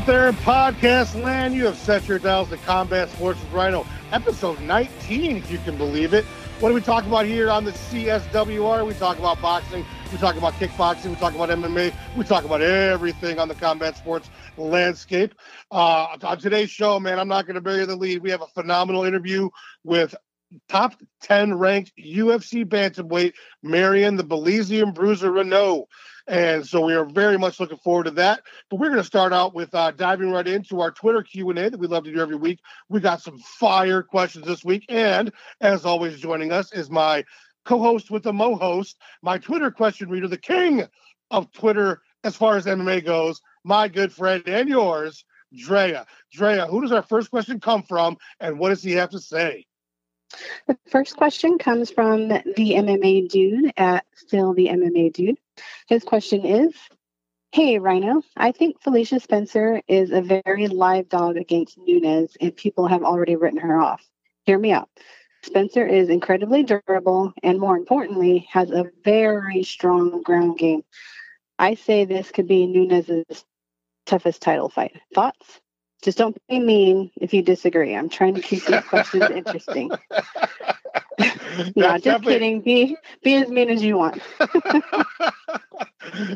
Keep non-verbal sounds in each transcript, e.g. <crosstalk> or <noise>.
out there in podcast land. You have set your dials to Combat Sports with Rhino, episode 19, if you can believe it. What do we talk about here on the CSWR? We talk about boxing, we talk about kickboxing, we talk about MMA, we talk about everything on the combat sports landscape. Uh, on today's show, man, I'm not going to bury the lead. We have a phenomenal interview with top 10 ranked UFC bantamweight Marion the Belizean Bruiser Reneau. And so we are very much looking forward to that. But we're going to start out with uh, diving right into our Twitter Q&A that we love to do every week. We got some fire questions this week. And as always, joining us is my co-host with the mo-host, my Twitter question reader, the king of Twitter as far as MMA goes, my good friend and yours, Drea. Drea, who does our first question come from and what does he have to say? The first question comes from the MMA dude at Phil the MMA dude. His question is Hey, Rhino, I think Felicia Spencer is a very live dog against Nunes, and people have already written her off. Hear me out. Spencer is incredibly durable and, more importantly, has a very strong ground game. I say this could be Nunes's toughest title fight. Thoughts? Just don't be mean if you disagree. I'm trying to keep these questions <laughs> interesting. <laughs> <laughs> no, just kidding. Be be as mean as you want.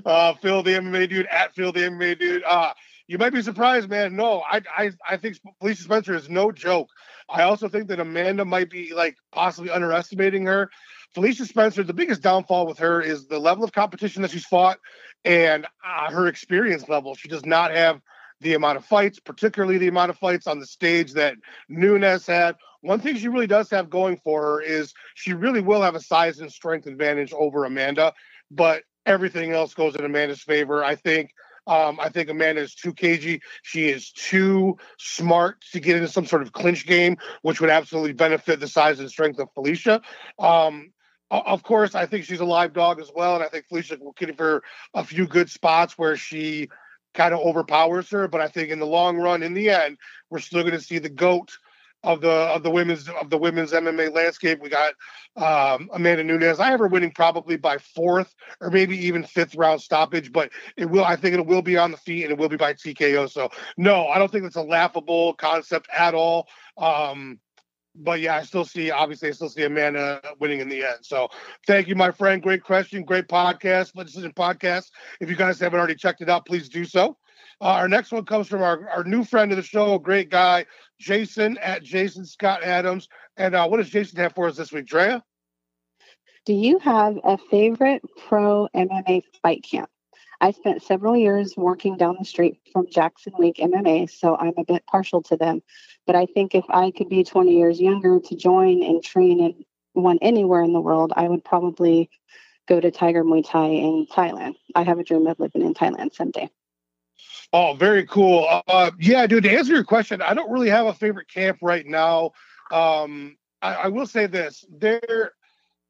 uh, Phil the MMA dude at Phil the MMA dude. Uh, you might be surprised, man. No, I I I think Felicia Spencer is no joke. I also think that Amanda might be like possibly underestimating her. Felicia Spencer, the biggest downfall with her is the level of competition that she's fought and uh, her experience level. She does not have the amount of fights, particularly the amount of fights on the stage that Nunes had. One thing she really does have going for her is she really will have a size and strength advantage over Amanda, but everything else goes in Amanda's favor. I think um, I think Amanda is too cagey. She is too smart to get into some sort of clinch game, which would absolutely benefit the size and strength of Felicia. Um, of course, I think she's a live dog as well, and I think Felicia will give her a few good spots where she kind of overpowers her. But I think in the long run, in the end, we're still going to see the goat of the of the women's of the women's MMA landscape. We got um, Amanda Nunes. I have her winning probably by fourth or maybe even fifth round stoppage, but it will. I think it will be on the feet and it will be by TKO. So no, I don't think it's a laughable concept at all. Um, but yeah, I still see obviously I still see Amanda winning in the end. So thank you, my friend. Great question, great podcast, legislation podcast. If you guys haven't already checked it out, please do so. Uh, our next one comes from our, our new friend of the show, great guy, Jason at Jason Scott Adams. And uh, what does Jason have for us this week, Drea? Do you have a favorite pro MMA fight camp? I spent several years working down the street from Jackson Wink MMA, so I'm a bit partial to them. But I think if I could be 20 years younger to join and train in one anywhere in the world, I would probably go to Tiger Muay Thai in Thailand. I have a dream of living in Thailand someday. Oh, very cool. Uh, yeah, dude. To answer your question, I don't really have a favorite camp right now. Um, I, I will say this: there,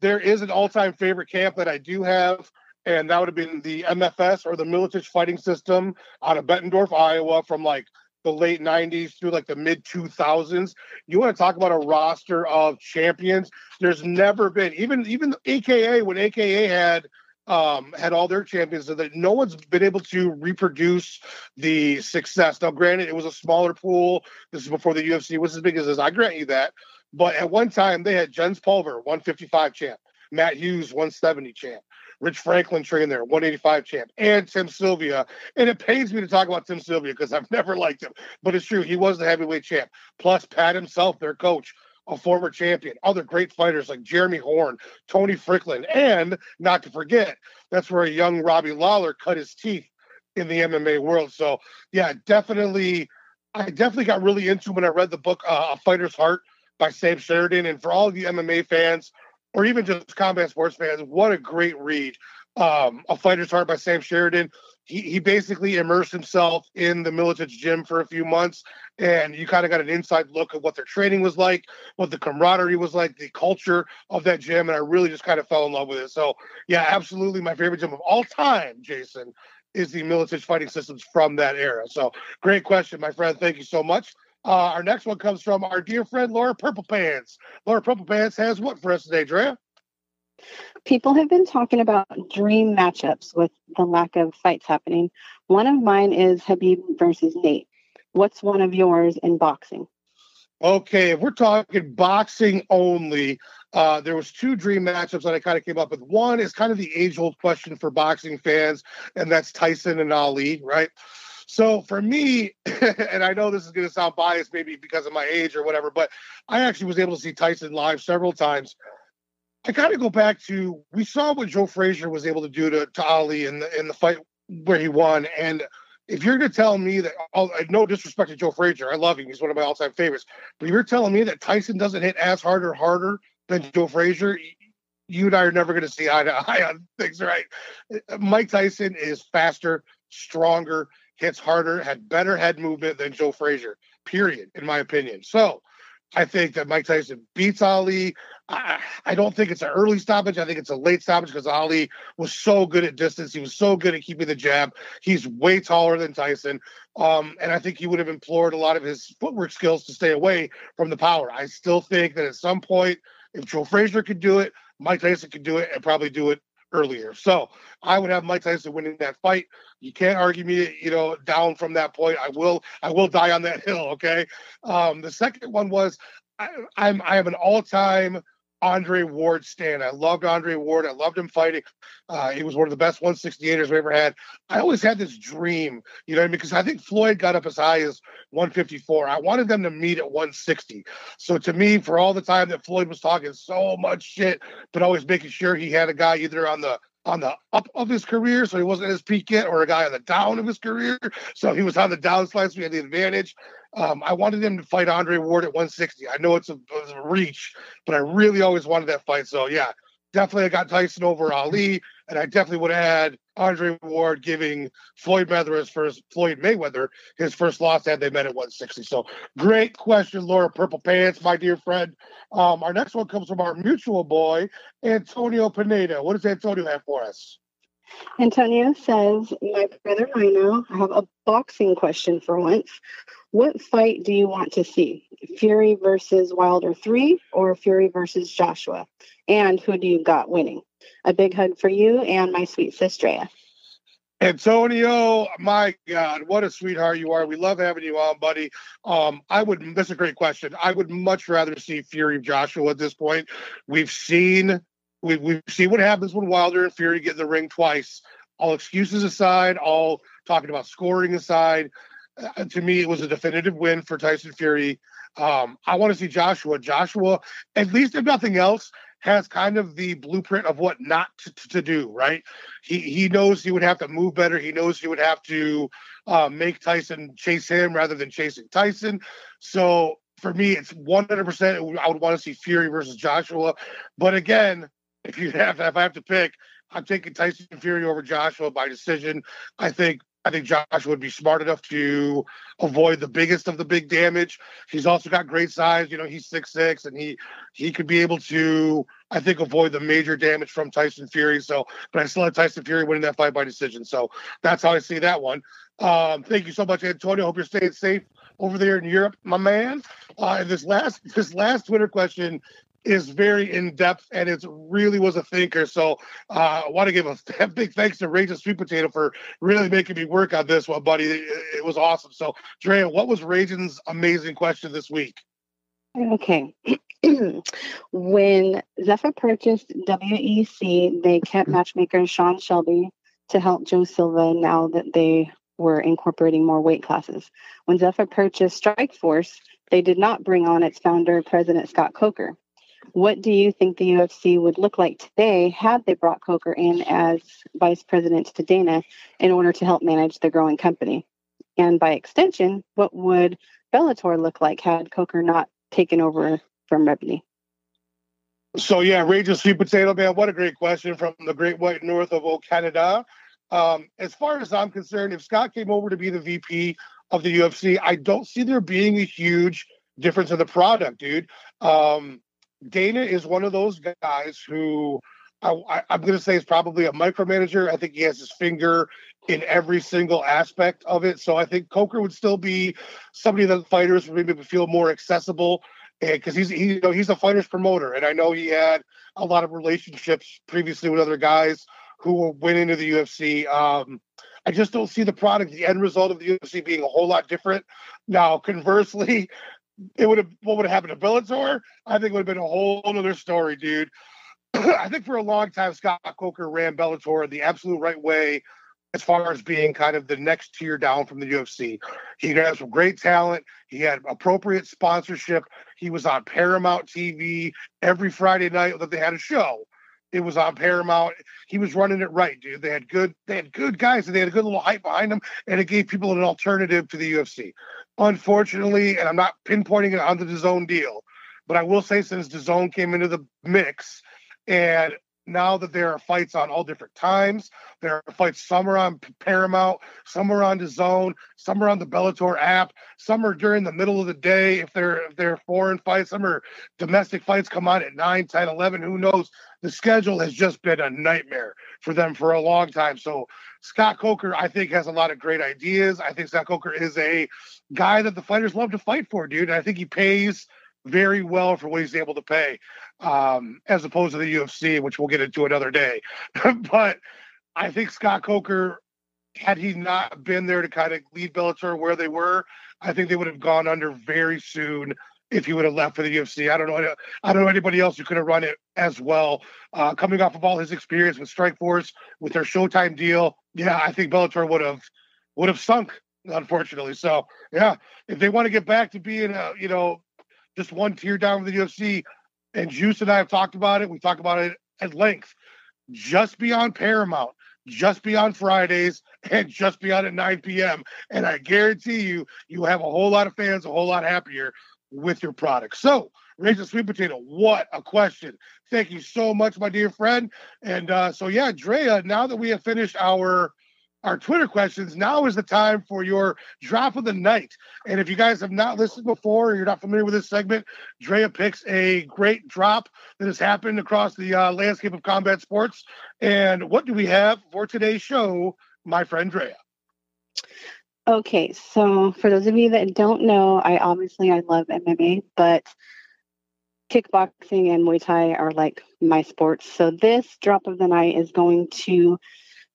there is an all-time favorite camp that I do have and that would have been the MFS or the Miletich Fighting System out of Bettendorf, Iowa, from like the late 90s through like the mid 2000s. You want to talk about a roster of champions? There's never been even even AKA when AKA had um, had all their champions, that no one's been able to reproduce the success. Now, granted, it was a smaller pool. This is before the UFC was as big as this. I grant you that. But at one time, they had Jens Pulver, 155 champ, Matt Hughes, 170 champ, Rich Franklin trained there, 185 champ, and Tim Sylvia. And it pains me to talk about Tim Sylvia because I've <laughs> never liked him, but it's true. He was the heavyweight champ. Plus, Pat himself, their coach, a former champion, other great fighters like Jeremy Horn, Tony Strickland, and not to forget, that's where a young Robbie Lawler cut his teeth in the MMA world. So, yeah, definitely, I definitely got really into when I read the book uh, A Fighter's Heart by Sam Sheridan. And for all of you MMA fans, or even just combat sports fans, what a great read. Um, a Fighter's Heart by Sam Sheridan. He, he basically immersed himself in the Miletich gym for a few months, and you kind of got an inside look of what their training was like, what the camaraderie was like, the culture of that gym, and I really just kind of fell in love with it. So, yeah, absolutely, my favorite gym of all time, Jason, is the Miletich fighting systems from that era. So, great question, my friend. Thank you so much. Uh, our next one comes from our dear friend Laura Purple Pants. Laura Purple Pants has what for us today, Drea? People have been talking about dream matchups with the lack of fights happening. One of mine is Khabib versus Nate. What's one of yours in boxing? Okay, if we're talking boxing only, uh, there was two dream matchups that I kind of came up with. One is kind of the age-old question for boxing fans, and that's Tyson and Ali, right? So for me, <laughs> and I know this is going to sound biased, maybe because of my age or whatever, but I actually was able to see Tyson live several times. I kind of go back to we saw what Joe Frazier was able to do to, to Ali in the in the fight where he won, and if you're going to tell me that, oh, uh, no disrespect to Joe Frazier, I love him, he's one of my all-time favorites, but you're telling me that Tyson doesn't hit as hard or harder than Joe Frazier, you and I are never going to see eye to <laughs> eye on things, right? Uh, Mike Tyson is faster, stronger hits harder, had better head movement than Joe Frazier, period, in my opinion. So I think that Mike Tyson beats Ali. I, I don't think it's an early stoppage. I think it's a late stoppage because Ali was so good at distance. He was so good at keeping the jab. He's way taller than Tyson. Um, and I think he would have implored a lot of his footwork skills to stay away from the power. I still think that at some point, if Joe Frazier could do it, Mike Tyson could do it and probably do it earlier. So I would have Mike Tyson winning that fight. You can't argue me, you know, down from that point. I will, I will die on that <laughs> hill. Okay. Um, the second one was I, I'm, I have an all-time Andre Ward stand. I loved Andre Ward. I loved him fighting. Uh, he was one of the best 168ers we ever had. I always had this dream, you know, I mean? because I think Floyd got up as high as 154. I wanted them to meet at 160. So to me, for all the time that Floyd was talking so much shit, but always making sure he had a guy either on the on the up of his career, so he wasn't at his peak yet, or a guy on the down of his career, so he was on the downslide, so he had the advantage. Um, I wanted him to fight Andre Ward at 160. I know it's a, it's a, reach, but I really always wanted that fight. So yeah, definitely I got Tyson over <laughs> Ali, and I definitely would have had Andre Ward giving Floyd Mayweather his first Floyd Mayweather his first loss had they met at 160. So great question, Laura Purple Pants, my dear friend. Um, our next one comes from our mutual boy, Antonio Pineda. What does Antonio have for us? Antonio says, My brother Rhino, I have a boxing question for once. What fight do you want to see? Fury versus Wilder 3 or Fury versus Joshua? And who do you got winning? A big hug for you and my sweet sister. Antonio, my God, what a sweetheart you are. We love having you on, buddy. Um, I would that's a great question. I would much rather see Fury Joshua at this point. We've seen we we've seen what happens when Wilder and Fury get in the ring twice. All excuses aside, all talking about scoring aside, uh, to me, it was a definitive win for Tyson Fury. Um, I want to see Joshua. Joshua, at least if nothing else, has kind of the blueprint of what not to, to do. Right? He he knows he would have to move better. He knows he would have to uh, make Tyson chase him rather than chasing Tyson. So for me, it's 100%. I would want to see Fury versus Joshua. But again, if you have if I have to pick, I'm taking Tyson Fury over Joshua by decision. I think I think Josh would be smart enough to avoid the biggest of the big damage. He's also got great size. You know, he's six six, and he he could be able to, I think, avoid the major damage from Tyson Fury. So, but I still have Tyson Fury winning that fight by decision. So that's how I see that one. Um, thank you so much, Antonio. Hope you're staying safe over there in Europe, my man. Uh, and this last this last Twitter question is very in depth and it really was a thinker. So uh, I want to give a <laughs> big thanks to Raging Sweet Potato for really making me work on this one, buddy. It, it was awesome. So, Drea, what was Raging's amazing question this week? Okay. <clears throat> when Zuffa purchased WEC, they kept matchmaker Sean Shelby to help Joe Silva now that they were incorporating more weight classes. When Zuffa purchased Strikeforce, they did not bring on its founder, President Scott Coker. What do you think the UFC would look like today had they brought Coker in as vice president to Dana in order to help manage the growing company? And by extension, what would Bellator look like had Coker not taken over from Rebney? So yeah, Raging Sweet Potato Man, what a great question from the Great White North of old Canada. Um, as far as I'm concerned, if Scott came over to be the VP of the UFC, I don't see there being a huge difference in the product, dude. Um, Dana is one of those guys who I, am going to say is probably a micromanager. I think he has his finger in every single aspect of it. So I think Coker would still be somebody that fighters would maybe feel more accessible because he's he, you know he's a fighters promoter, and I know he had a lot of relationships previously with other guys who went into the UFC. Um, I just don't see the product, the end result of the UFC being a whole lot different. Now, conversely, it would have what would have happened to Bellator? I think it would have been a whole other story, dude. <clears throat> I think for a long time, Scott Coker ran Bellator the absolute right way as far as being kind of the next tier down from the UFC. He had some great talent. He had appropriate sponsorship. He was on Paramount TV every Friday night that they had a show. It was on Paramount. He was running it right, dude. They had good, they had good guys, and they had a good little hype behind them, and it gave people an alternative to the UFC. Unfortunately, and I'm not pinpointing it on the DAZN deal, but I will say since DAZN came into the mix, and now that there are fights on all different times. There are fights, some are on Paramount, some are on DAZN, some are on the Bellator app, some are during the middle of the day if they're if they're foreign fights, some are domestic fights come on at 9, 10, 11, who knows. The schedule has just been a nightmare for them for a long time. So Scott Coker, I think, has a lot of great ideas. I think Scott Coker is a guy that the fighters love to fight for, dude. And I think he pays very well for what he's able to pay, um, as opposed to the UFC, which we'll get into another day. <laughs> but I think Scott Coker, had he not been there to kind of lead Bellator where they were, I think they would have gone under very soon if he would have left for the UFC. I don't know. I don't know anybody else who could have run it as well. Uh, coming off of all his experience with Strikeforce, with their Showtime deal, yeah, I think Bellator would have would have sunk unfortunately. So yeah, if they want to get back to being a you know just one tier down from the UFC. And Juice and I have talked about it. We talked about it at length. Just be on Paramount, just be on Fridays, and just be on at 9 p.m. And I guarantee you, you have a whole lot of fans, a whole lot happier with your product. So, Raise a Sweet Potato, what a question. Thank you so much, my dear friend. And uh, so, yeah, Drea, now that we have finished our our Twitter questions. Now is the time for your drop of the night. And if you guys have not listened before or you're not familiar with this segment, Drea picks a great drop that has happened across the uh, landscape of combat sports. And what do we have for today's show, my friend Drea? Okay, so for those of you that don't know, I obviously I love MMA, but kickboxing and Muay Thai are like my sports. So this drop of the night is going to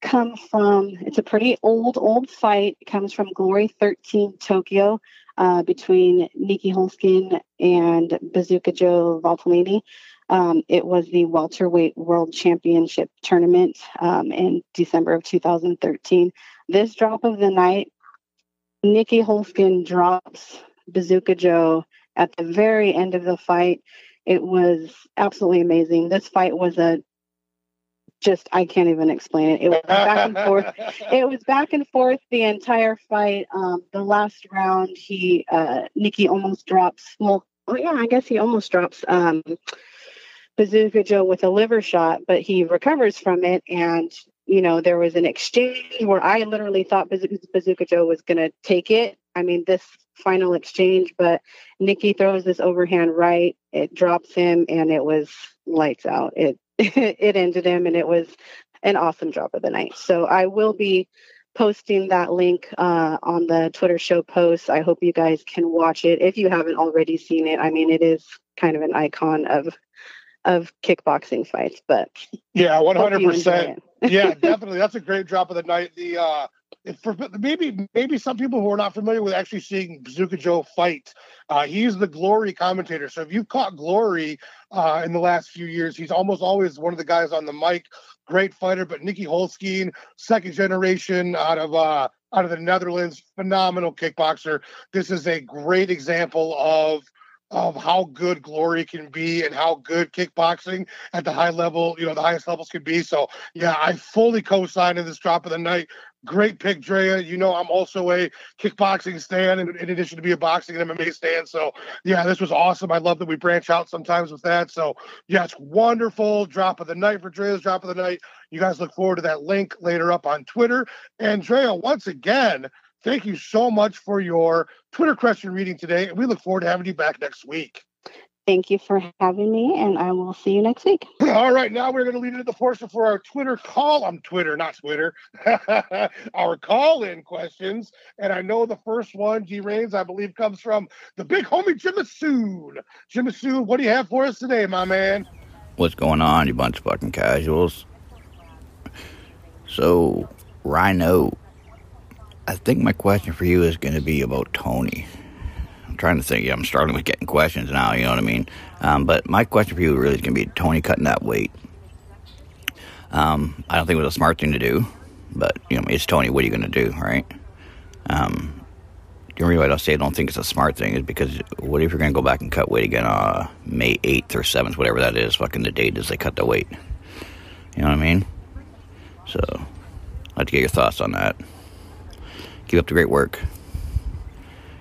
come from, it's a pretty old, old fight. It comes from Glory 13 Tokyo uh, between Nieky Holzken and Bazooka Joe Valtellini. Um, it was the welterweight world championship tournament um, in December of 2013. This drop of the night, Nieky Holzken drops Bazooka Joe at the very end of the fight. It was absolutely amazing. This fight was a just I can't even explain it. It was back and forth. <laughs> It was back and forth the entire fight. Um, the last round, he uh, Nieky almost drops. Well, oh yeah, I guess he almost drops um, Bazooka Joe with a liver shot, but he recovers from it. And you know, there was an exchange where I literally thought Bazooka, Joe was going to take it. I mean, this final exchange, but Nieky throws this overhand right. It drops him, and it was lights out. It <laughs> it ended him, and it was an awesome drop of the night. So I will be posting that link uh, on the Twitter show post. I hope you guys can watch it if you haven't already seen it. I mean, it is kind of an icon of of kickboxing fights, but yeah, one hundred percent. Yeah, <laughs> definitely. That's a great drop of the night. The uh, for maybe maybe some people who are not familiar with actually seeing Bazooka Joe fight, uh, he's the Glory commentator. So if you've caught Glory uh, in the last few years, he's almost always one of the guys on the mic. Great fighter, but Nieky Holzken, second generation out of uh, out of the Netherlands, phenomenal kickboxer. This is a great example of of how good glory can be and how good kickboxing at the high level, you know, the highest levels can be. So yeah, I fully co-sign in this drop of the night. Great pick, Drea. You know, I'm also a kickboxing stand in, in addition to be a boxing and MMA stand. So yeah, this was awesome. I love that we branch out sometimes with that. So yeah, it's wonderful. Drop of the night for Drea's drop of the night. You guys look forward to that link later up on Twitter. And Drea, once again, Thank you so much for your Twitter question reading today. And we look forward to having you back next week. Thank you for having me, and I will see you next week. <laughs> All right, now we're going to lead into the portion for our Twitter call. I'm Twitter, not Twitter. <laughs> our call in questions. And I know the first one, G Rains, I believe, comes from the big homie Jim Assoon. Jim Assoon, what do you have for us today, my man? What's going on, you bunch of fucking casuals? So, Rhino, I think my question for you is going to be about Tony trying to think. Yeah, I'm struggling with getting questions now. You know what I mean? Um, but my question for you really is going to be Tony cutting that weight. Um, I don't think it was a smart thing to do, but you know, it's Tony. What are you going to do, right? Um, the only reason I say I don't think it's a smart thing is because what if you're going to go back and cut weight again on uh, May 8th or 7th, whatever that is, fucking the date is they cut the weight. You know what I mean? So, I'd like to get your thoughts on that. Keep up the great work.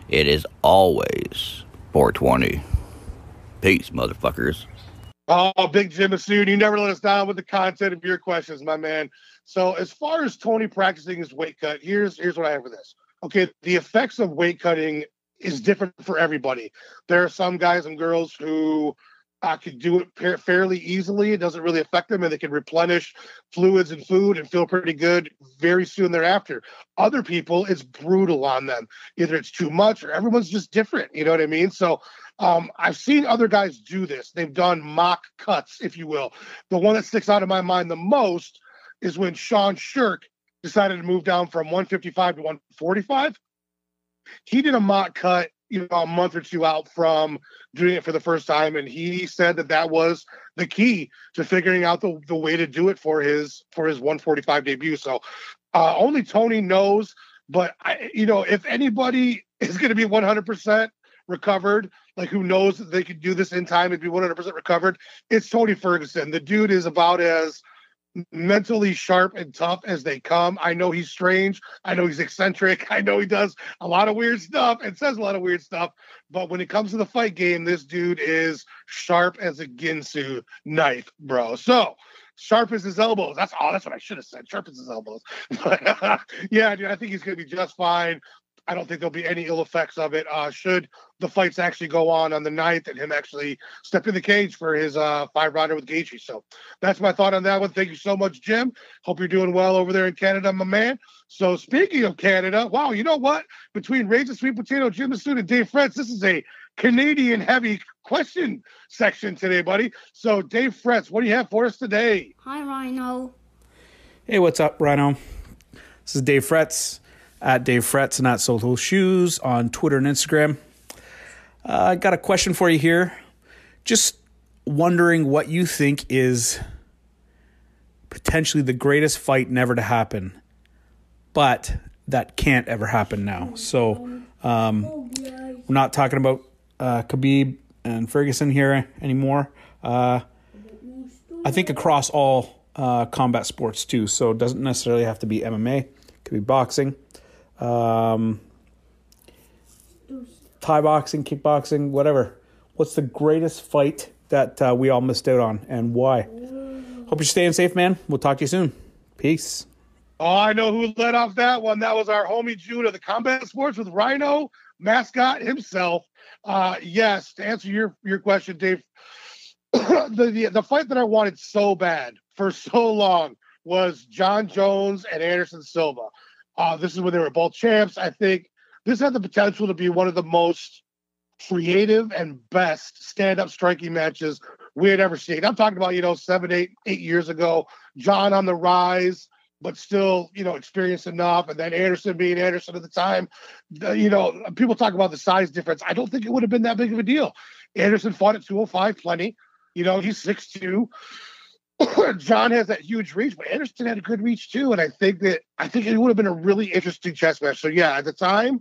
It is always 420. Peace, motherfuckers. Oh, Big Jim Assoon, you never let us down with the content of your questions, my man. So, as far as Tony practicing his weight cut, here's here's what I have for this. Okay, the effects of weight cutting is different for everybody. There are some guys and girls who uh, can do it fairly easily. It doesn't really affect them, and they can replenish fluids and food and feel pretty good very soon thereafter. Other people, it's brutal on them. Either it's too much or everyone's just different. You know what I mean? So um, I've seen other guys do this. They've done mock cuts, if you will. The one that sticks out in my mind the most is when Sean Sherk decided to move down from 155 to 145. He did a mock cut you know a month or two out from doing it for the first time. And he said that that was the key to figuring out the, the way to do it for his for his 145 debut. So uh, only tony knows but I, you know if anybody <laughs> is going to be 100% recovered like who knows that they could do this in time and be 100% recovered it's tony ferguson. The dude is about as mentally sharp and tough as they come. I know he's strange. I know he's eccentric. <laughs> I know he does a lot of weird stuff and says a lot of weird stuff. But when it comes to the fight game, this dude is sharp as a Ginsu knife, bro. So sharp as his elbows. That's all. Oh, that's what I should have said. Sharp as his elbows. <laughs> But <laughs> yeah, dude, I think he's going to be just fine. I don't think there'll be any ill effects of it. Uh, should the fights actually go on on the 9th and him actually step in the cage for his uh, five rounder with Gaethje. So that's my thought on that one. Thank you so much, Jim. Hope you're doing well over there in Canada, my man. So speaking of Canada, wow, you know what? Between Rage and Sweet Potato, Jim Assoon, and Dave Fretz, this is a Canadian heavy question section today, buddy. So Dave Fretz, what do you have for us today? Hi, Rhino. Hey, what's up, Rhino? This is Dave Fretz at Dave Fretz and at Soul Shoes on Twitter and Instagram. Uh, I got a question for you here. Just wondering what you think is potentially the greatest fight never to happen, but that can't ever happen now. So um, we're not talking about uh, Khabib and Ferguson here anymore. Uh, I think across all uh, combat sports too. So it doesn't necessarily have to be MMA. It could be boxing um, Thai boxing, kickboxing, whatever. What's the greatest fight that uh, we all missed out on and why? Hope you're staying safe, man. We'll talk to you soon. Peace. Oh, I know who led off that one. That was our homie Judah, the combat sports with Rhino mascot himself. Uh, yes, to answer your your question, Dave, <coughs> the, the the fight that I wanted so bad for so long was Jon Jones and Anderson Silva. Uh, this is when they were both champs. I think this had the potential to be one of the most creative and best stand-up striking matches we had ever seen. I'm talking about, you know, seven, eight, eight years ago. Jon on the rise, but still, you know, experienced enough. And then Anderson being Anderson at the time. You know, people talk about the size difference. I don't think it would have been that big of a deal. Anderson fought at 205 plenty. You know, he's 6'2. <coughs> Jon has that huge reach, but Anderson had a good reach too. And I think that I think it would have been a really interesting chess match. So yeah, at the time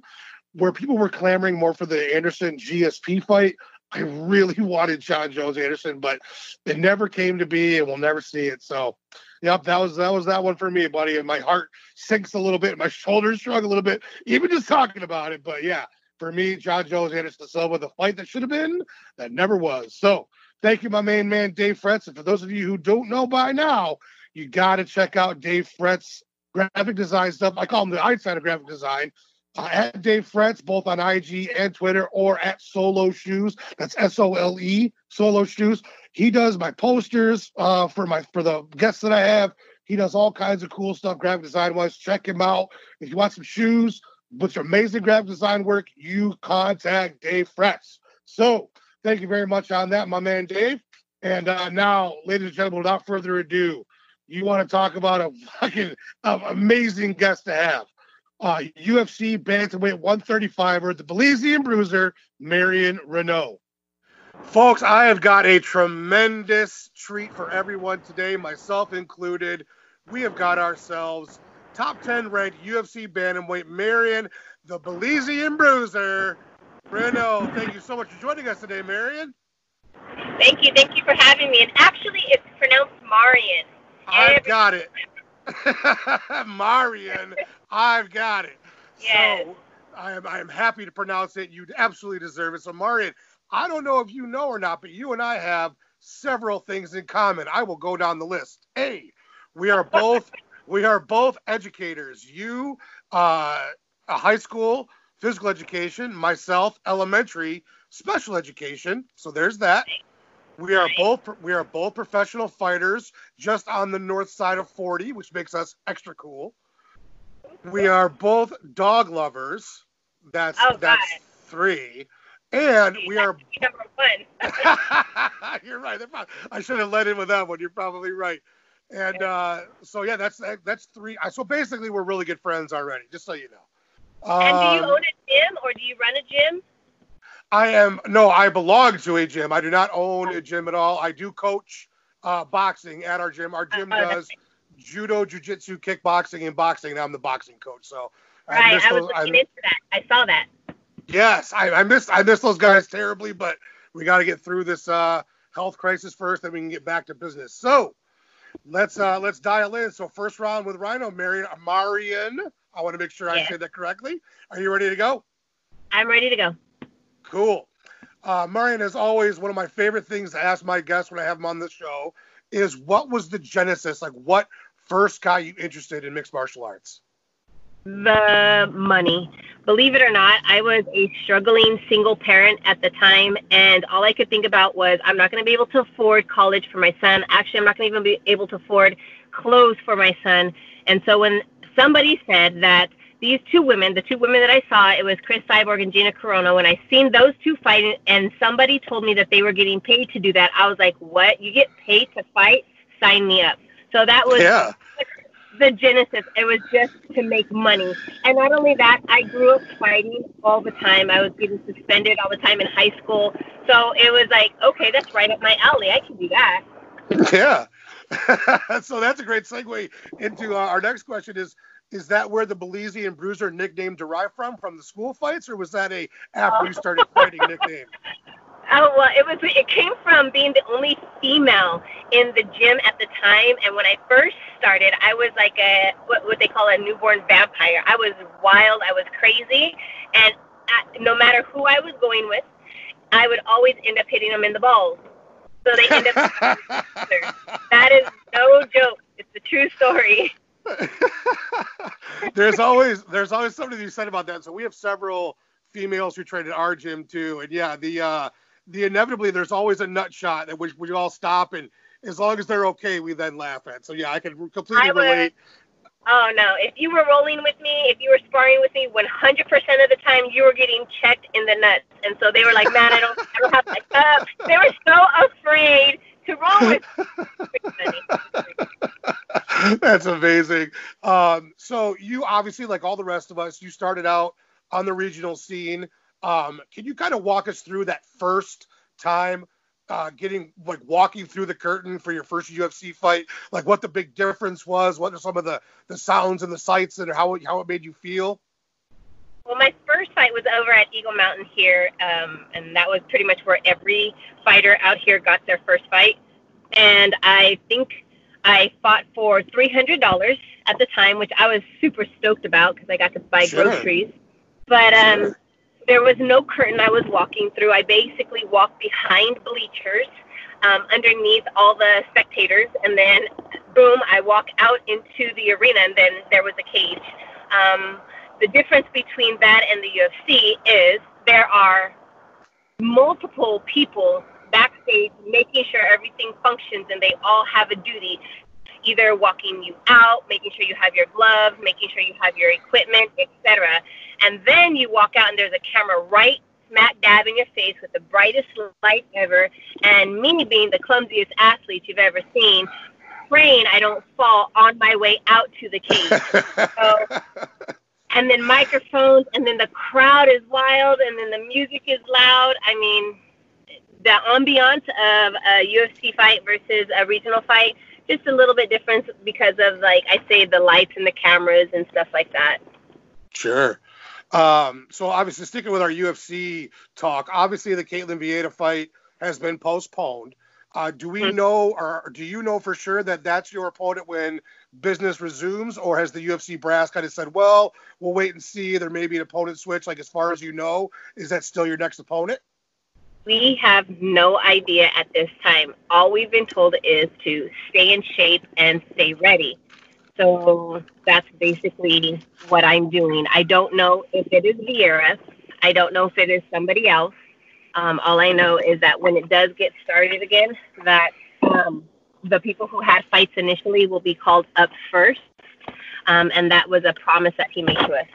where people were clamoring more for the Anderson GSP fight, I really <laughs> wanted Jon Jones Anderson, but it never came to be, and we'll never see it. So, yep, that was that was that one for me, buddy. And my heart sinks a little bit, my <laughs> shoulders shrug a little bit, even just talking about it. But yeah, for me, Jon Jones Anderson Silva, the fight that should have been, that never was. So Thank you, my main man, Dave Fretz. And for those of you who don't know by now, you got to check out Dave Fretz graphic design stuff. I call him the Einstein of graphic design. uh, at Dave Fretz, both on IG and Twitter, or at Solo Shoes. That's S O L E, Solo Shoes. He does my posters uh, for my for the guests that I have. He does all kinds of cool stuff, graphic design wise. Check him out. If you want some shoes with your amazing graphic design work, you contact Dave Fretz. So thank you very much on that, my man Dave. And uh, now, ladies and gentlemen, without further ado, you want to talk about a fucking uh, amazing guest to have. Uh, UFC bantamweight 135er, the Belizean bruiser, Marion Reneau. Folks, I have got a tremendous treat for everyone today, myself included. We have got ourselves top 10 ranked UFC bantamweight Marion, the Belizean bruiser, Reneau. Thank you so much for joining us today, Marion. Thank you, thank you for having me. And actually, it's pronounced Marion. I've got it. <laughs> Marion, I've got it. Yes. So I am I am happy to pronounce it. You absolutely deserve it. So Marion, I don't know if you know or not, but you and I have several things in common. I will go down the list. A, we are both we are both educators. You uh, a high school physical education, myself elementary special education. So there's that. We are both we are both professional fighters, just on the north side of 40, which makes us extra cool. We are both dog lovers. That's Oh, that's God. three, and we are. <laughs> number one. <laughs> You're right. I should have led in with that one. You're probably right. And uh, so yeah, that's that's three. So basically, we're really good friends already. Just so you know. And do you Um, own a gym or do you run a gym? I am no, I belong to a gym. I do not own a gym at all. I do coach uh, boxing at our gym. Our gym Oh, does judo, jujitsu, kickboxing, and boxing. And I'm the boxing coach. So Right, miss I was those- looking into that. I saw that. yes, I, I miss I miss those guys terribly, but we got to get through this uh, health crisis first, then we can get back to business. So let's uh, let's dial in. So first round with Rhino, Marion Marion. I want to make sure I say that correctly. Are you ready to go? I'm ready to go. Cool. Uh, Marion, as always, one of my favorite things to ask my guests when I have them on the show is what was the genesis? Like, what first got you interested in mixed martial arts? The money. Believe it or not, I was a struggling single parent at the time, and all I could think about was I'm not going to be able to afford college for my son. Actually, I'm not going to even be able to afford clothes for my son. And so when somebody said that these two women, the two women that I saw, it was Cris Cyborg and Gina Carano. when I seen those two fighting, and somebody told me that they were getting paid to do that, I was like, what? You get paid to fight? Sign me up. So that was Yeah. The genesis. It was just to make money. And not only that, I grew up fighting all the time. I was getting suspended all the time in high school. So it was like, okay, that's right up my alley. I can do that. Yeah. <laughs> so that's a great segue into uh, our next question is is that where the Belizean Bruiser nickname derived from from the school fights or was that a after you started fighting nickname? <laughs> Oh well, it was. It came from being the only female in the gym at the time. And when I first started, I was like a what what they call a newborn vampire. I was wild. I was crazy, and I, no matter who I was going with, I would always end up hitting them in the balls. So they end up. <laughs> that is no joke. It's a true story. <laughs> there's always there's always something to be said about that. So we have several females who train at our gym too, and yeah, the uh, the inevitably there's always a nut shot at which we all stop, and as long as they're okay, we then laugh at. So yeah, I can completely I would- relate. Oh no! If you were rolling with me, if you were sparring with me, 100% of the time you were getting checked in the nuts, and so they were like, "Man, I don't ever have my cup." They were so afraid to roll with. <laughs> That's amazing. Um, so you obviously, like all the rest of us, you started out on the regional scene. Um, can you kind of walk us through that first time uh, getting like walking through the curtain for your first UFC fight? Like what the big difference was? What are some of the the sounds and the sights and how it, how it made you feel? Well, my first fight was over at Eagle Mountain here, um, and that was pretty much where every fighter out here got their first fight. And I think I fought for $300 at the time, which I was super stoked about because I got to buy Sure. groceries. But um, Sure. There was no curtain I was walking through. I basically walked behind bleachers um, underneath all the spectators, and then boom, I walk out into the arena, and then there was a cage. Um, the difference between that and the UFC is there are multiple people backstage making sure everything functions and they all have a duty either walking you out making sure you have your gloves making sure you have your equipment etc and then you walk out and there's a camera right smack dab in your face with the brightest light ever. And me being the clumsiest athlete you've ever seen praying i don't fall on my way out to the cage. So, <laughs> and then microphones and then the crowd is wild and then the music is loud. I mean the ambiance of a UFC fight versus a regional fight just a little bit different because of like I say the lights and the cameras and stuff like that. Sure. Um, so obviously sticking with our UFC talk, obviously the Ketlen Vieira fight has been postponed. Uh, do we mm-hmm. know, or do you know for sure that that's your opponent when business resumes, or has the UFC brass kind of said, "Well, we'll wait and see. There may be an opponent switch." Like as far as you know, is that still your next opponent? We have no idea at this time. All we've been told is to stay in shape and stay ready. So that's basically what I'm doing. I don't know if it is Vieira. I don't know if it is somebody else. Um, all I know is that when it does get started again, that um, the people who had fights initially will be called up first, um, and that was a promise that he made to us.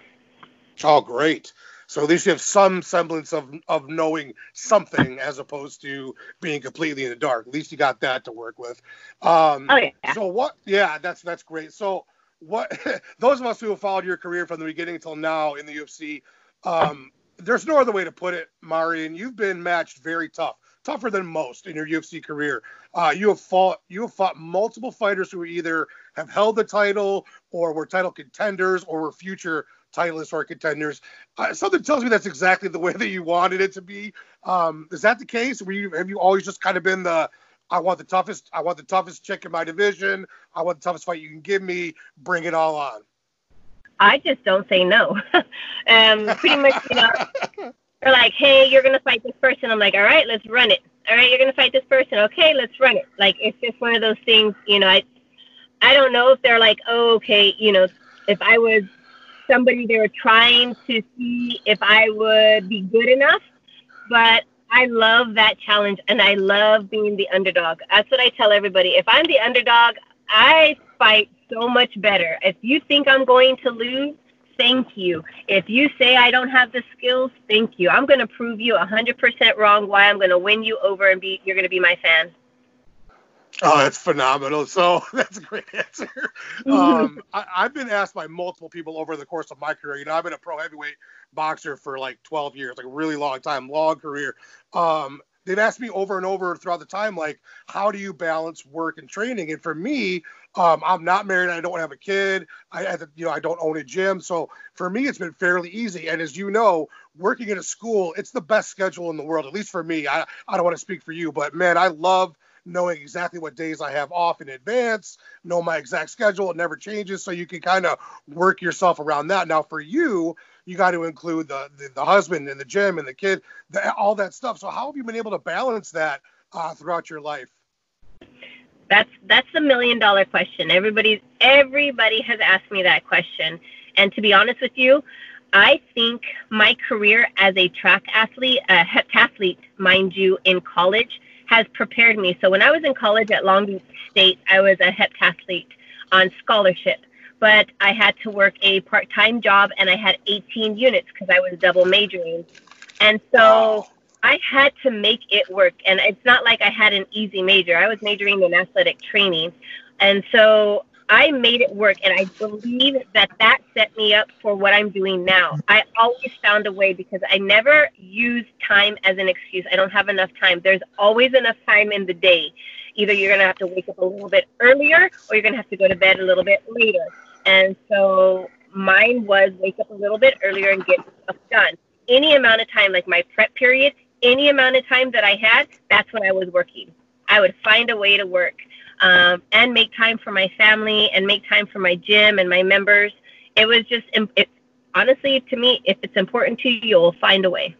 Oh, great! So at least you have some semblance of of knowing something as opposed to being completely in the dark. At least you got that to work with. Um, oh yeah. So what? Yeah, that's that's great. So what? <laughs> those of us who have followed your career from the beginning until now in the UFC, um, there's no other way to put it, Marion. You've been matched very tough, tougher than most in your UFC career. Uh, you have fought you have fought multiple fighters who either have held the title or were title contenders or were future titleists or contenders. Uh, something tells me that's exactly the way that you wanted it to be. Um, is that the case? Were you have you always just kind of been the I want the toughest I want the toughest chick in my division. I want the toughest fight you can give me. Bring it all on. I just don't say no. <laughs> um, pretty much, you know, <laughs> they're like, hey, you're gonna fight this person. I'm like, all right, let's run it. All right, you're gonna fight this person. Okay, let's run it. Like it's just one of those things, you know. I I don't know if they're like, oh, okay, you know, if I was somebody they were trying to see if I would be good enough. But I love that challenge and I love being the underdog. That's what I tell everybody. If I'm the underdog, I fight so much better. If you think I'm going to lose, thank you. If you say I don't have the skills, thank you. I'm going to prove you 100% wrong why I'm going to win you over and be you're going to be my fan. Oh, that's phenomenal. So <laughs> that's a great answer. Um, <laughs> I, have been asked by multiple people over the course of my career. You know, I've been a pro heavyweight boxer for like 12 years, like a really long time, long career. Um, they've asked me over and over throughout the time, like, how do you balance work and training? And for me, um, I'm not married. I don't have a kid. I, you know, I don't own a gym. So for me, it's been fairly easy. And as you know, working in a school, it's the best schedule in the world, at least for me. I, I don't want to speak for you, but man, I love knowing exactly what days I have off in advance, know my exact schedule. It never changes. So you can kind of work yourself around that. Now, for you, you got to include the, the, the, husband and the gym and the kid, the, all that stuff. So, how have you been able to balance that uh, throughout your life? That's that's the million dollar question. Everybody everybody has asked me that question, and to be honest with you, I think my career as a track athlete, a heptathlete, mind you, in college, has prepared me. So when I was in college at Long Beach State, I was a heptathlete on scholarship, but I had to work a part-time job and I had 18 units because I was double majoring. And so I had to make it work. And it's not like I had an easy major. I was majoring in athletic training. And so I made it work, and I believe that that set me up for what I'm doing now. I always found a way because I never use time as an excuse. I don't have enough time. There's always enough time in the day. Either you're going to have to wake up a little bit earlier or you're going to have to go to bed a little bit later. And so mine was wake up a little bit earlier and get stuff done. Any amount of time, like my prep period, any amount of time that I had, that's when I was working. I would find a way to work um, and make time for my family and make time for my gym and my members. It was just, it, honestly, to me, if it's important to you, you'll find a way.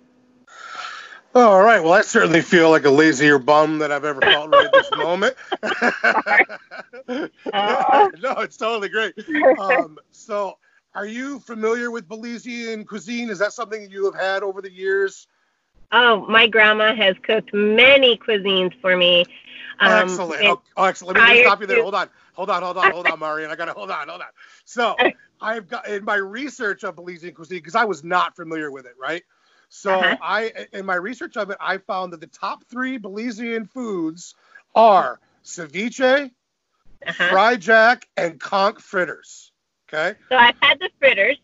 All right. Well, I certainly feel like a lazier bum than I've ever felt right this <laughs> moment. <laughs> no, it's totally great. Um, so are you familiar with Belizean cuisine? Is that something you have had over the years? Oh, my grandma has cooked many cuisines for me. Um, excellent. Oh, oh, excellent. Let me stop you there. Hold on. Hold on. Hold on. Hold on, Marian. I gotta hold on. Hold on. So <laughs> I've got in my research of Belizean cuisine because I was not familiar with it, right? So uh-huh. I in my research of it, I found that the top three Belizean foods are ceviche, uh-huh. fried jack, and conch fritters. Okay. So I've had the fritters.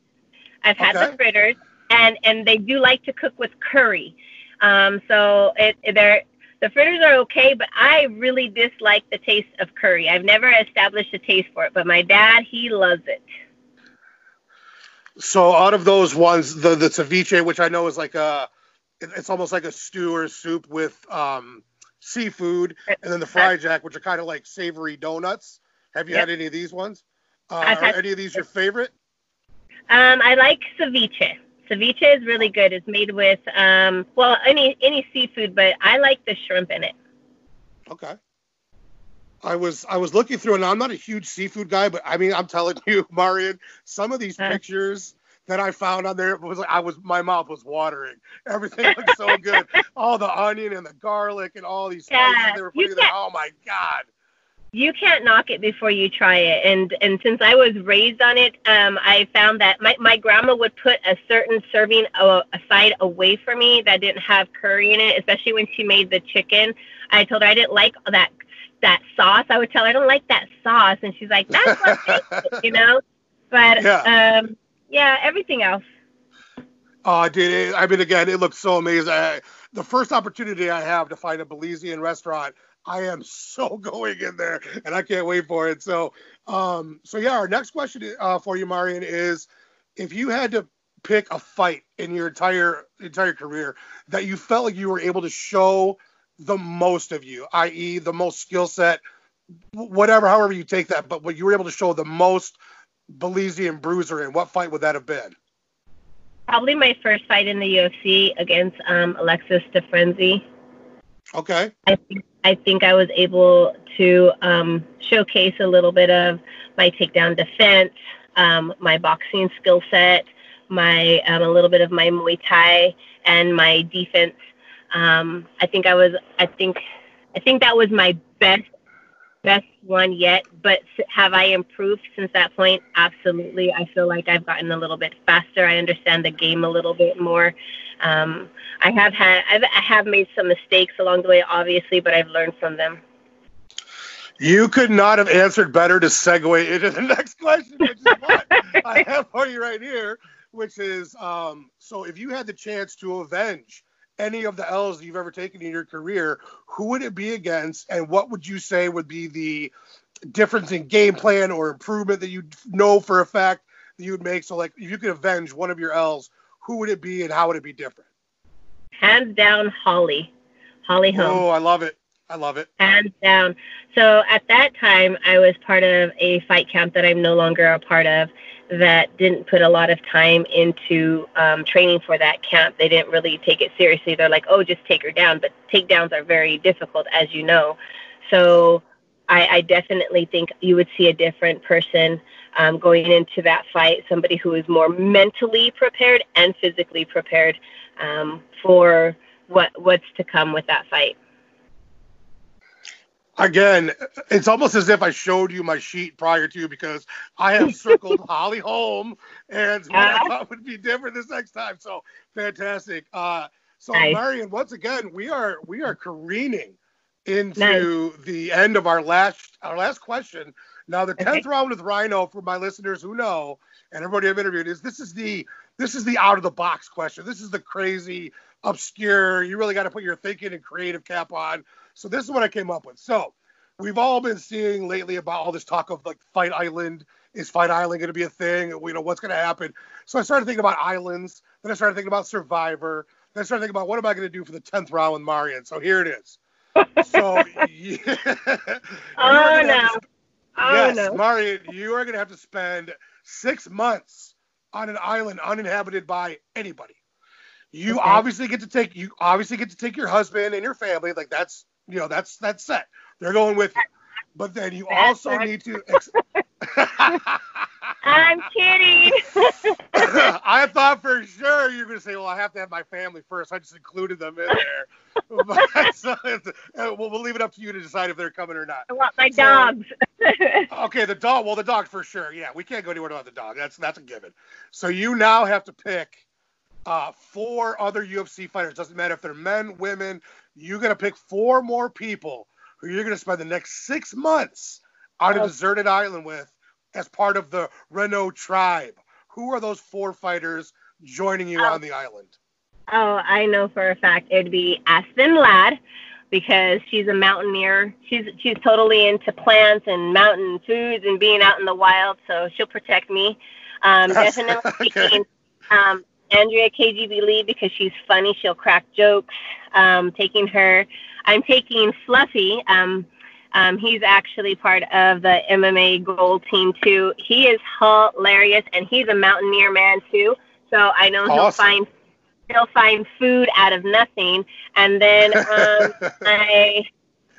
I've had okay. the fritters, and and they do like to cook with curry. Um, so it they're the fritters are okay, but I really dislike the taste of curry. I've never established a taste for it, but my dad he loves it. So out of those ones, the the ceviche, which I know is like a, it's almost like a stew or a soup with um, seafood, and then the fried jack, which are kind of like savory donuts. Have you yep. had any of these ones? Uh, are any of these your favorite? Um, I like ceviche. Ceviche is really good. It's made with um, well any any seafood, but I like the shrimp in it. Okay. I was I was looking through, and I'm not a huge seafood guy, but I mean, I'm telling you, <laughs> Marion, some of these pictures that I found on there was like I was my mouth was watering. <laughs> Everything looked so good. all the onion and the garlic and all these yeah, they were putting there. Oh my god. You can't knock it before you try it. And and since I was raised on it, um, I found that my, my grandma would put a certain serving aside away for me that didn't have curry in it, especially when she made the chicken. I told her I didn't like that that sauce. I would tell her I don't like that sauce, and she's like, "That's what makes it you know." But yeah. um, yeah, everything else. Oh, dude! I mean, again, it looks so amazing. I, the first opportunity I have to find a Belizean restaurant, I am so <laughs> going in there, and I can't wait for it. So, um, so yeah, our next question uh, for you, Marion, is if you had to pick a fight in your entire entire career that you felt like you were able to show the most of you, i.e., the most skill set, whatever, however you take that, but what you were able to show the most Belizean bruiser in, what fight would that have been? Probably my first fight in the UFC against um, Alexis Dufresne. Okay. I think, I think I was able to um, showcase a little bit of my takedown defense, um, my boxing skill set, my um, a little bit of my Muay Thai, and my defense um, I think I was, I think, I think that was my best, best one yet. But have I improved since that point? Absolutely. I feel like I've gotten a little bit faster. I understand the game a little bit more. Um, I have had, I've, I have made some mistakes along the way, obviously, but I've learned from them. You could not have answered better to segue into the <laughs> next question, which is what I <laughs> have for you right here, which is um, so if you had the chance to avenge any of the L's you've ever taken in your career, who would it be against, and what would you say would be the difference in game plan or improvement that you know for a fact that you would make? So, like, if you could avenge one of your L's, who would it be, and how would it be different? Hands down, Holly. Holly Holm. Oh, I love it. I love it. Hands down. So at that time, I was part of a fight camp that I'm no longer a part of that didn't put a lot of time into um, training for that camp. They didn't really take it seriously. They're like, oh, just take her down. But takedowns are very difficult, as you know. So I, I definitely think you would see a different person um, going into that fight, somebody who is more mentally prepared and physically prepared um, for what what's to come with that fight again, it's almost as if I showed you my sheet prior to because I have circled <laughs> Holly Holm and what I uh-huh. thought would be different this next time. So fantastic. Uh, so nice. Marion, once again, we are we are careening into nice. the end of our last our last question. Now the tenth okay. round with Rhino for my listeners who know and everybody I've interviewed is this is the this is the out of the box question. This is the crazy obscure. You really got to put your thinking and creative cap on so this is what I came up with. So we've all been seeing lately about all this talk of like Fight Island. Is Fight Island going to be a thing? You know, what's going to happen? So I started thinking about islands. Then I started thinking about Survivor. Then I started thinking about what am I going to do for the 10th round with Marion? So here it is. So, <laughs> yeah. <laughs> oh, no. Oh, yes, no. Marion, you are going to have to spend six months on an island uninhabited by anybody. You okay. obviously get to take you obviously get to take your husband and your family. Like that's you know that's that's set. They're going with you. But then you also need to. <laughs> Ex- I'm kidding. <laughs> <laughs> I thought for sure you were going to say, well, I have to have my family first. I just included them in there. but, so, uh, we'll, we'll leave it up to you to decide if they're coming or not. I want my So- dogs. Okay, the dog. Well, the dog for sure. Yeah, we can't go anywhere without the dog. That's that's a given. So you now have to pick uh, four other UFC fighters. Doesn't matter if they're men, women. You're gonna pick four more people who you're gonna spend the next six months on a Oh. deserted island with as part of the Reneau tribe. Who are those four fighters joining you Oh. on the island? Oh, I know for a fact it'd be Aspen Ladd because she's a mountaineer. She's she's totally into plants and mountain foods and being out in the wild, so she'll protect me. Um, definitely <laughs> Okay. taking um, Andrea KGB Lee because she's funny. She'll crack jokes. Um, taking her. I'm taking Fluffy. Um, um, he's actually part of the MMA Gold Team too. He is hilarious, and he's a mountaineer man too. So I know he'll find he'll find food out of nothing. And then um, <laughs> I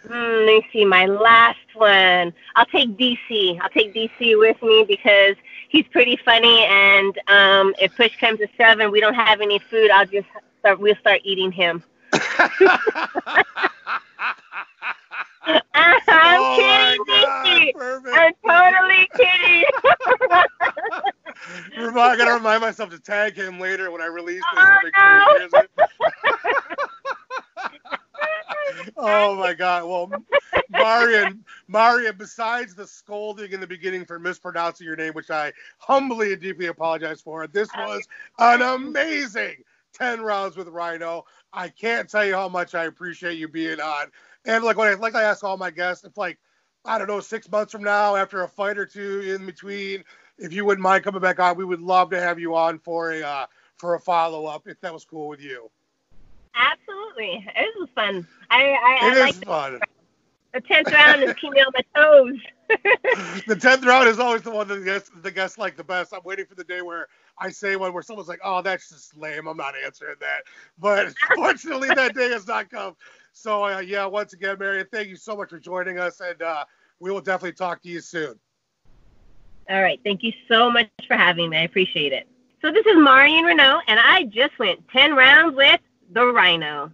hmm, let me see my last one. I'll take DC. I'll take DC with me because he's pretty funny. And um, if push comes to shove and we don't have any food, I'll just start. We'll start eating him. <laughs> I'm oh kidding, my God, DC. perfect. I'm totally kidding. <laughs> I gotta remind myself to tag him later when I release this. Oh, to make sure he hears it. oh my god. Well, Marion, Marion, besides the scolding in the beginning for mispronouncing your name, which I humbly and deeply apologize for, this was an amazing 10 rounds with Rhino. I can't tell you how much I appreciate you being on. And like what I like I ask all my guests, if like I don't know, six months from now, after a fight or two in between, if you wouldn't mind coming back on, we would love to have you on for a uh, for a follow up if that was cool with you. Absolutely, it was fun. I I, It I is like fun. the tenth round is keeping me on my toes. <laughs> the tenth round is always the one that the guests, the guests like the best. I'm waiting for the day where I say one where someone's like, "Oh, that's just lame. I'm not answering that." But <laughs> fortunately, that day has not come. So uh, yeah, once again, Marion, thank you so much for joining us, and uh, we will definitely talk to you soon. All right. Thank you so much for having me. I appreciate it. So this is Marion Reneau, and I just went 10 rounds with the Rhino.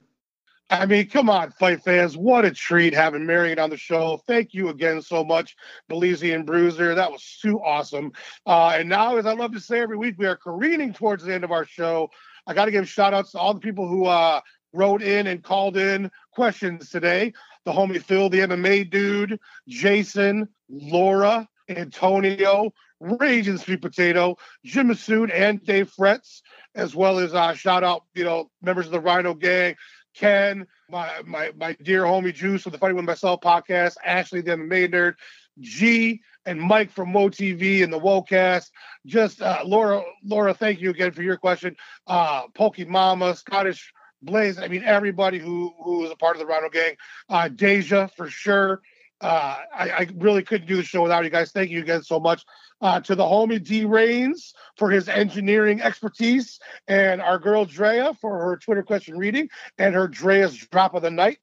I mean, come on, fight fans. What a treat having Marion on the show. Thank you again so much, Belizean Bruiser. That was too awesome. Uh, and now, as I love to say every week, we are careening towards the end of our show. I got to give shout outs to all the people who uh, wrote in and called in questions today. The homie Phil, the MMA dude, Jason, Laura, Antonio, Raging Sweet Potato, Jim Masood, and Dave Fretz, as well as uh, shout out, you know, members of the Rhino Gang, Ken, my my my dear homie Juice of the Funny with Myself podcast, Ashley the MMA nerd, G and Mike from MoTV and the WoCast. Just uh, Laura, Laura, thank you again for your question. Uh, Pokey Mama, Scottish Blaze. I mean, everybody who who is a part of the Rhino Gang. Uh, Deja for sure. Uh, I, I really couldn't do the show without you guys. Thank you again so much. Uh, to the homie D Rains for his engineering expertise, and our girl Drea for her Twitter question reading and her Drea's drop of the night.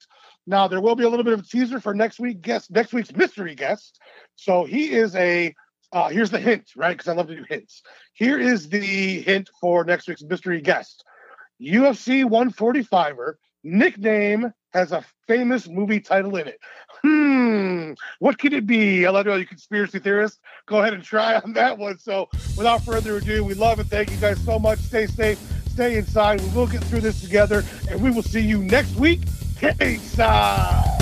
Now there will be a little bit of a teaser for next week guest, next week's mystery guest. So he is a. Uh, here's the hint, right? Because I love to do hints. Here is the hint for next week's mystery guest. UFC 145er nickname has a famous movie title in it. Hmm, what could it be? I love all you conspiracy theorists. Go ahead and try on that one. So, without further ado, we love and thank you guys so much. Stay safe, stay inside. We will get through this together, and we will see you next week. Out.